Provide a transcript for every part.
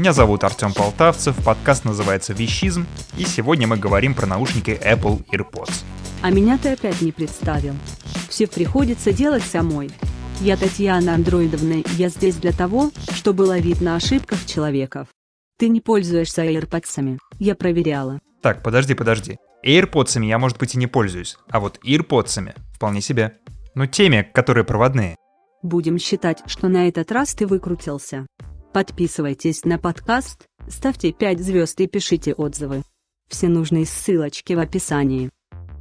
Меня зовут Артем Полтавцев, подкаст называется «Вещизм», и сегодня мы говорим про наушники Apple AirPods. А меня ты опять не представил. Все приходится делать самой. Я Татьяна Андроидовна, я здесь для того, чтобы ловить на ошибках человеков. Ты не пользуешься AirPods, я проверяла. Так, подожди, подожди. AirPods я, может быть, и не пользуюсь, а вот AirPods вполне себе. Ну, теми, которые проводные. Будем считать, что на этот раз ты выкрутился. Подписывайтесь на подкаст, ставьте 5 звезд и пишите отзывы. Все нужные ссылочки в описании.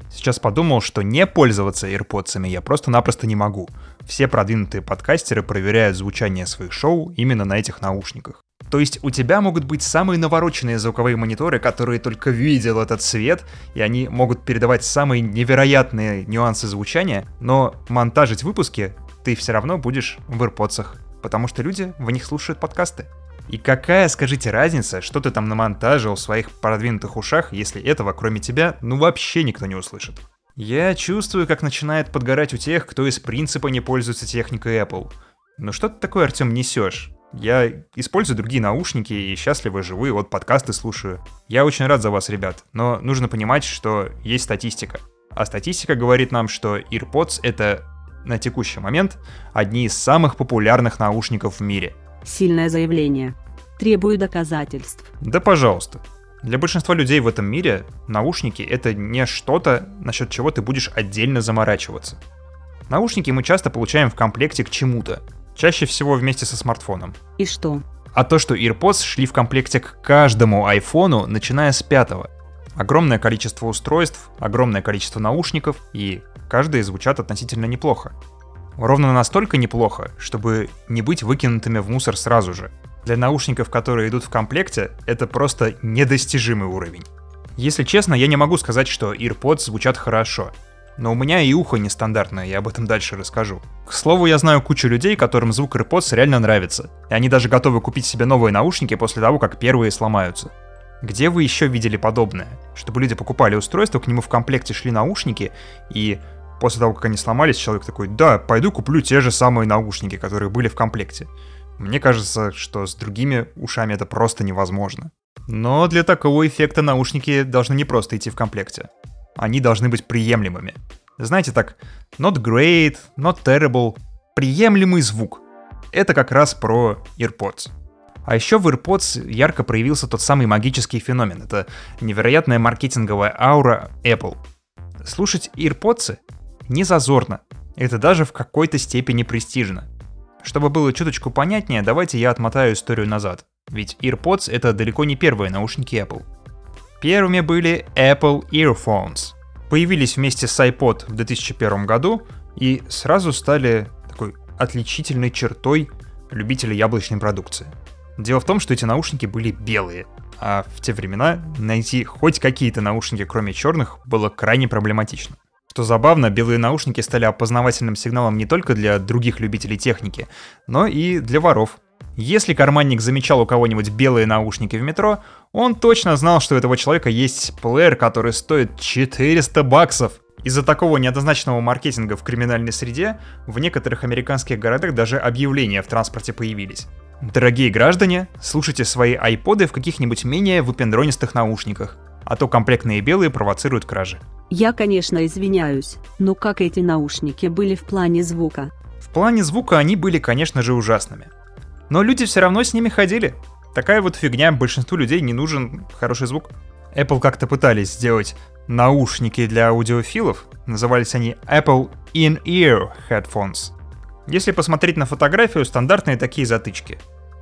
Сейчас подумал, что не пользоваться AirPods я просто-напросто не могу. Все продвинутые подкастеры проверяют звучание своих шоу именно на этих наушниках. То есть у тебя могут быть самые навороченные звуковые мониторы, которые только видел этот свет, и они могут передавать самые невероятные нюансы звучания, но монтажить выпуски ты все равно будешь в AirPods, потому что люди в них слушают подкасты. И какая, скажите, разница, что ты там намонтажил в своих продвинутых ушах, если этого, кроме тебя, ну вообще никто не услышит? Я чувствую, как начинает подгорать у тех, кто из принципа не пользуется техникой Apple. Ну что ты такое, Артем, несешь? Я использую другие наушники и счастливо живу, и вот подкасты слушаю. Я очень рад за вас, ребят, но нужно понимать, что есть статистика. А статистика говорит нам, что AirPods — это на текущий момент одни из самых популярных наушников в мире. Сильное заявление. Требую доказательств. Да пожалуйста. Для большинства людей в этом мире наушники — это не что-то, насчет чего ты будешь отдельно заморачиваться. Наушники мы часто получаем в комплекте к чему-то, чаще всего вместе со смартфоном. И что? А то, что AirPods шли в комплекте к каждому айфону, начиная с пятого. Огромное количество устройств, огромное количество наушников, и каждые звучат относительно неплохо. Ровно настолько неплохо, чтобы не быть выкинутыми в мусор сразу же. Для наушников, которые идут в комплекте, это просто недостижимый уровень. Если честно, я не могу сказать, что AirPods звучат хорошо. Но у меня и ухо нестандартное, я об этом дальше расскажу. К слову, я знаю кучу людей, которым звук AirPods реально нравится. И они даже готовы купить себе новые наушники после того, как первые сломаются. Где вы еще видели подобное? Чтобы люди покупали устройство, к нему в комплекте шли наушники, и после того, как они сломались, человек такой, да, пойду куплю те же самые наушники, которые были в комплекте. Мне кажется, что с другими ушами это просто невозможно. Но для такого эффекта наушники должны не просто идти в комплекте. Они должны быть приемлемыми. Знаете так, not great, not terrible, приемлемый звук. Это как раз про AirPods. А еще в AirPods ярко проявился тот самый магический феномен. Это невероятная маркетинговая аура Apple. Слушать AirPods не зазорно. Это даже в какой-то степени престижно. Чтобы было чуточку понятнее, давайте я отмотаю историю назад. Ведь AirPods это далеко не первые наушники Apple. Первыми были Apple Earphones. Появились вместе с iPod в 2001 году и сразу стали такой отличительной чертой любителей яблочной продукции. Дело в том, что эти наушники были белые, а в те времена найти хоть какие-то наушники, кроме черных, было крайне проблематично. Что забавно, белые наушники стали опознавательным сигналом не только для других любителей техники, но и для воров. Если карманник замечал у кого-нибудь белые наушники в метро, он точно знал, что у этого человека есть плеер, который стоит 400 баксов. Из-за такого неоднозначного маркетинга в криминальной среде в некоторых американских городах даже объявления в транспорте появились. Дорогие граждане, слушайте свои айподы в каких-нибудь менее выпендронистых наушниках, а то комплектные белые провоцируют кражи. Я, конечно, извиняюсь, но как эти наушники были в плане звука? В плане звука они были, конечно же, ужасными. Но люди все равно с ними ходили. Такая вот фигня, большинству людей не нужен хороший звук. Apple как-то пытались сделать наушники для аудиофилов, назывались они Apple In-Ear Headphones. Если посмотреть на фотографию, стандартные такие затычки.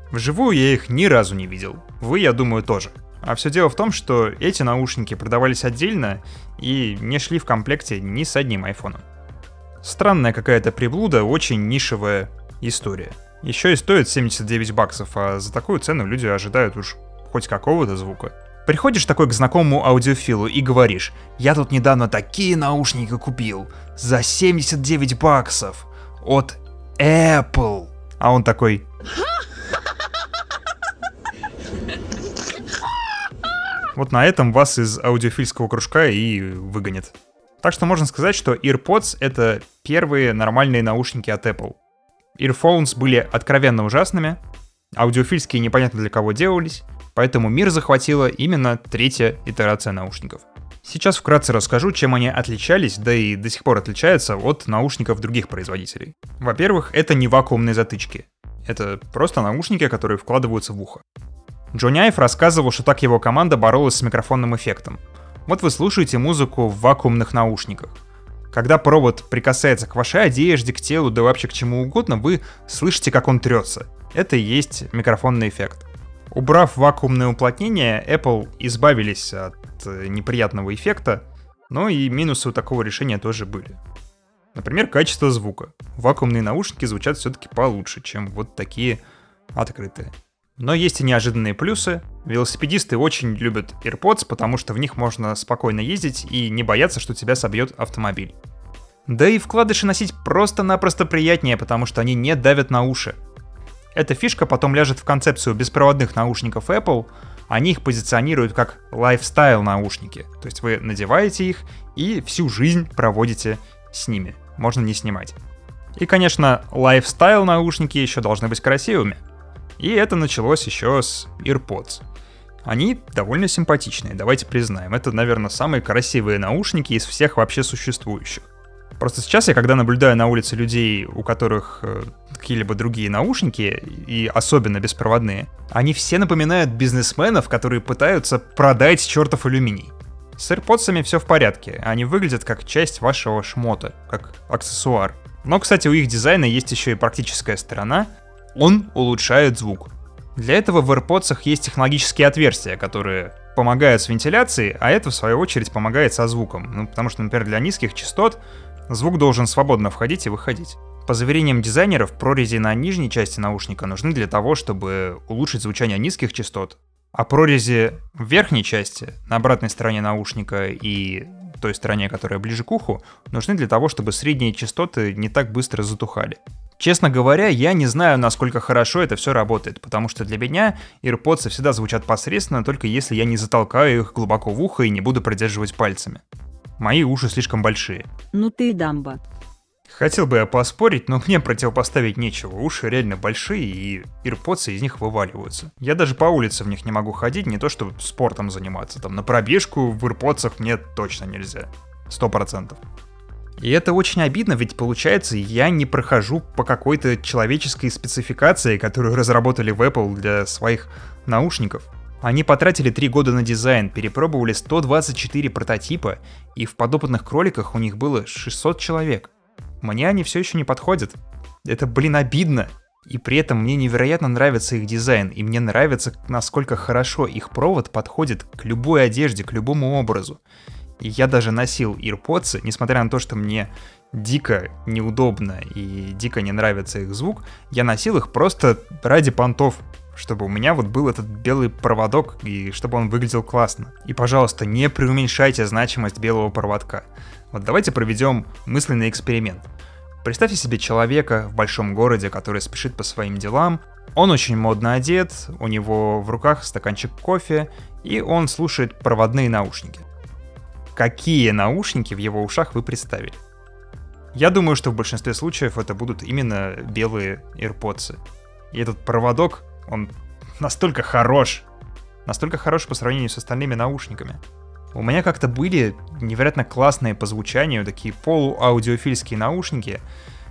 Вживую я их ни разу не видел. Вы, я думаю, тоже. А все дело в том, что эти наушники продавались отдельно и не шли в комплекте ни с одним айфоном. Странная какая-то приблуда, очень нишевая история. Еще и стоит 79 баксов, а за такую цену люди ожидают уж хоть какого-то звука. Приходишь такой к знакомому аудиофилу и говоришь, я тут недавно такие наушники купил за 79 баксов от Apple. А он такой... Вот на этом вас из аудиофильского кружка и выгонят. Так что можно сказать, что AirPods — это первые нормальные наушники от Apple. Earphones были откровенно ужасными, Аудиофильские непонятно для кого делались, поэтому мир захватила именно третья итерация наушников. Сейчас вкратце расскажу, чем они отличались, да и до сих пор отличаются от наушников других производителей. Во-первых, это не вакуумные затычки. Это просто наушники, которые вкладываются в ухо. Джонни Айв рассказывал, что так его команда боролась с микрофонным эффектом. Вот вы слушаете музыку в вакуумных наушниках. Когда провод прикасается к вашей одежде, к телу, да вообще к чему угодно, вы слышите, как он трется. Это и есть микрофонный эффект. Убрав вакуумное уплотнение, Apple избавились от э, неприятного эффекта, но и минусы у такого решения тоже были. Например, качество звука. Вакуумные наушники звучат все-таки получше, чем вот такие открытые. Но есть и неожиданные плюсы. Велосипедисты очень любят AirPods, потому что в них можно спокойно ездить и не бояться, что тебя собьет автомобиль. Да и вкладыши носить просто-напросто приятнее, потому что они не давят на уши. Эта фишка потом ляжет в концепцию беспроводных наушников Apple. Они их позиционируют как lifestyle наушники. То есть вы надеваете их и всю жизнь проводите с ними. Можно не снимать. И, конечно, lifestyle наушники еще должны быть красивыми. И это началось еще с AirPods. Они довольно симпатичные, давайте признаем. Это, наверное, самые красивые наушники из всех вообще существующих. Просто сейчас я, когда наблюдаю на улице людей, у которых э, какие-либо другие наушники, и особенно беспроводные, они все напоминают бизнесменов, которые пытаются продать чертов алюминий. С AirPods все в порядке, они выглядят как часть вашего шмота, как аксессуар. Но, кстати, у их дизайна есть еще и практическая сторона он улучшает звук. Для этого в AirPods есть технологические отверстия, которые помогают с вентиляцией, а это в свою очередь помогает со звуком. Ну, потому что, например, для низких частот звук должен свободно входить и выходить. По заверениям дизайнеров, прорези на нижней части наушника нужны для того, чтобы улучшить звучание низких частот, а прорези в верхней части, на обратной стороне наушника и той стороне, которая ближе к уху, нужны для того, чтобы средние частоты не так быстро затухали. Честно говоря, я не знаю, насколько хорошо это все работает, потому что для меня AirPods всегда звучат посредственно, только если я не затолкаю их глубоко в ухо и не буду продерживать пальцами. Мои уши слишком большие. Ну ты дамба. Хотел бы я поспорить, но мне противопоставить нечего. Уши реально большие, и AirPods из них вываливаются. Я даже по улице в них не могу ходить, не то что спортом заниматься. Там на пробежку в AirPods мне точно нельзя. Сто процентов. И это очень обидно, ведь получается, я не прохожу по какой-то человеческой спецификации, которую разработали в Apple для своих наушников. Они потратили 3 года на дизайн, перепробовали 124 прототипа, и в подопытных кроликах у них было 600 человек. Мне они все еще не подходят. Это, блин, обидно. И при этом мне невероятно нравится их дизайн, и мне нравится, насколько хорошо их провод подходит к любой одежде, к любому образу. И я даже носил AirPods, несмотря на то, что мне дико неудобно и дико не нравится их звук, я носил их просто ради понтов, чтобы у меня вот был этот белый проводок и чтобы он выглядел классно. И, пожалуйста, не преуменьшайте значимость белого проводка. Вот давайте проведем мысленный эксперимент. Представьте себе человека в большом городе, который спешит по своим делам. Он очень модно одет, у него в руках стаканчик кофе, и он слушает проводные наушники какие наушники в его ушах вы представили. Я думаю, что в большинстве случаев это будут именно белые AirPods. И этот проводок, он настолько хорош, настолько хорош по сравнению с остальными наушниками. У меня как-то были невероятно классные по звучанию, такие полуаудиофильские наушники.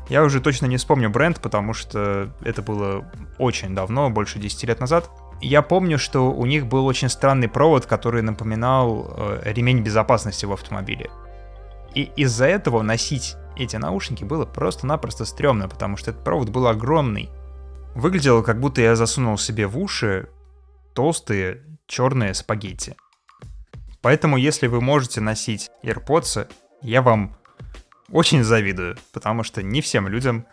Я уже точно не вспомню бренд, потому что это было очень давно, больше 10 лет назад. Я помню, что у них был очень странный провод, который напоминал э, ремень безопасности в автомобиле. И из-за этого носить эти наушники было просто-напросто стрёмно, потому что этот провод был огромный. Выглядело, как будто я засунул себе в уши толстые черные спагетти. Поэтому, если вы можете носить AirPods, я вам очень завидую, потому что не всем людям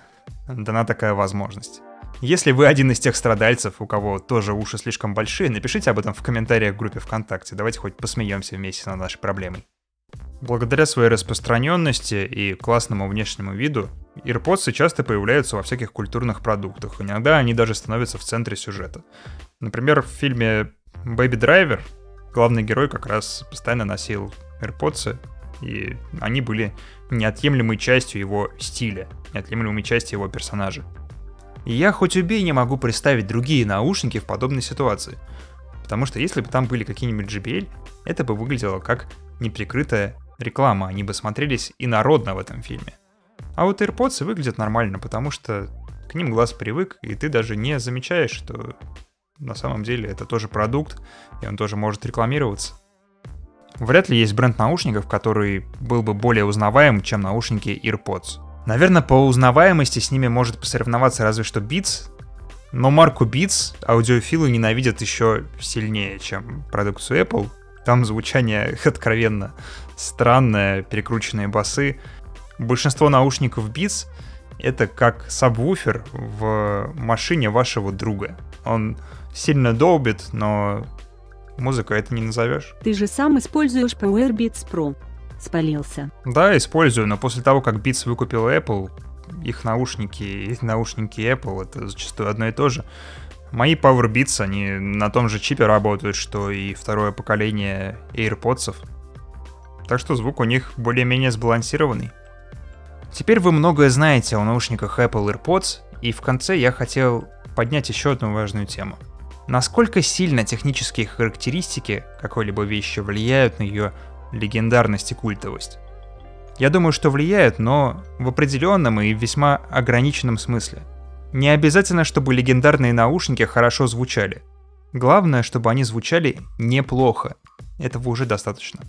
дана такая возможность. Если вы один из тех страдальцев, у кого тоже уши слишком большие, напишите об этом в комментариях в группе ВКонтакте. Давайте хоть посмеемся вместе над нашей проблемой. Благодаря своей распространенности и классному внешнему виду, AirPods часто появляются во всяких культурных продуктах. Иногда они даже становятся в центре сюжета. Например, в фильме Baby Driver главный герой как раз постоянно носил AirPods, и они были неотъемлемой частью его стиля, неотъемлемой частью его персонажа. И я хоть убей не могу представить другие наушники в подобной ситуации. Потому что если бы там были какие-нибудь JBL, это бы выглядело как неприкрытая реклама, они бы смотрелись инородно в этом фильме. А вот AirPods выглядят нормально, потому что к ним глаз привык, и ты даже не замечаешь, что на самом деле это тоже продукт, и он тоже может рекламироваться. Вряд ли есть бренд наушников, который был бы более узнаваем, чем наушники AirPods. Наверное, по узнаваемости с ними может посоревноваться разве что Beats, но марку Beats аудиофилы ненавидят еще сильнее, чем продукцию Apple. Там звучание откровенно странное, перекрученные басы. Большинство наушников Beats — это как сабвуфер в машине вашего друга. Он сильно долбит, но музыка это не назовешь. Ты же сам используешь Power Beats Pro. Спалился. Да, использую, но после того, как Beats выкупил Apple, их наушники и наушники Apple это зачастую одно и то же. Мои Power Beats, они на том же чипе работают, что и второе поколение AirPods. Так что звук у них более-менее сбалансированный. Теперь вы многое знаете о наушниках Apple AirPods, и в конце я хотел поднять еще одну важную тему. Насколько сильно технические характеристики какой-либо вещи влияют на ее легендарность и культовость? Я думаю, что влияют, но в определенном и весьма ограниченном смысле. Не обязательно, чтобы легендарные наушники хорошо звучали. Главное, чтобы они звучали неплохо. Этого уже достаточно.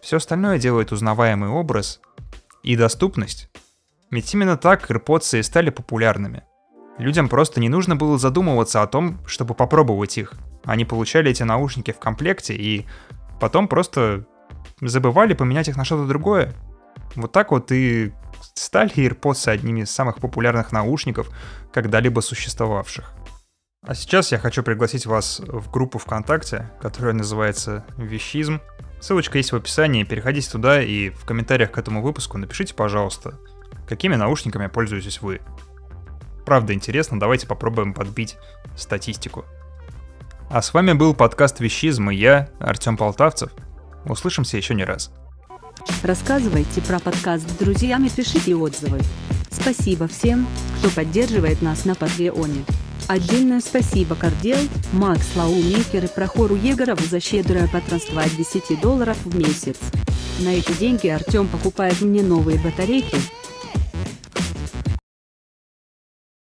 Все остальное делает узнаваемый образ и доступность. Ведь именно так AirPods и стали популярными. Людям просто не нужно было задумываться о том, чтобы попробовать их. Они получали эти наушники в комплекте и потом просто забывали поменять их на что-то другое. Вот так вот и стали AirPods одними из самых популярных наушников, когда-либо существовавших. А сейчас я хочу пригласить вас в группу ВКонтакте, которая называется «Вещизм». Ссылочка есть в описании, переходите туда и в комментариях к этому выпуску напишите, пожалуйста, какими наушниками пользуетесь вы. Правда интересно, давайте попробуем подбить статистику. А с вами был подкаст «Вещизм» и я, Артем Полтавцев. Услышимся еще не раз. Рассказывайте про подкаст друзьям и пишите отзывы. Спасибо всем, кто поддерживает нас на Патреоне. Отдельное спасибо Кардел, Макс Лаумейкер и Прохору Егорову за щедрое патронство от 10 долларов в месяц. На эти деньги Артем покупает мне новые батарейки,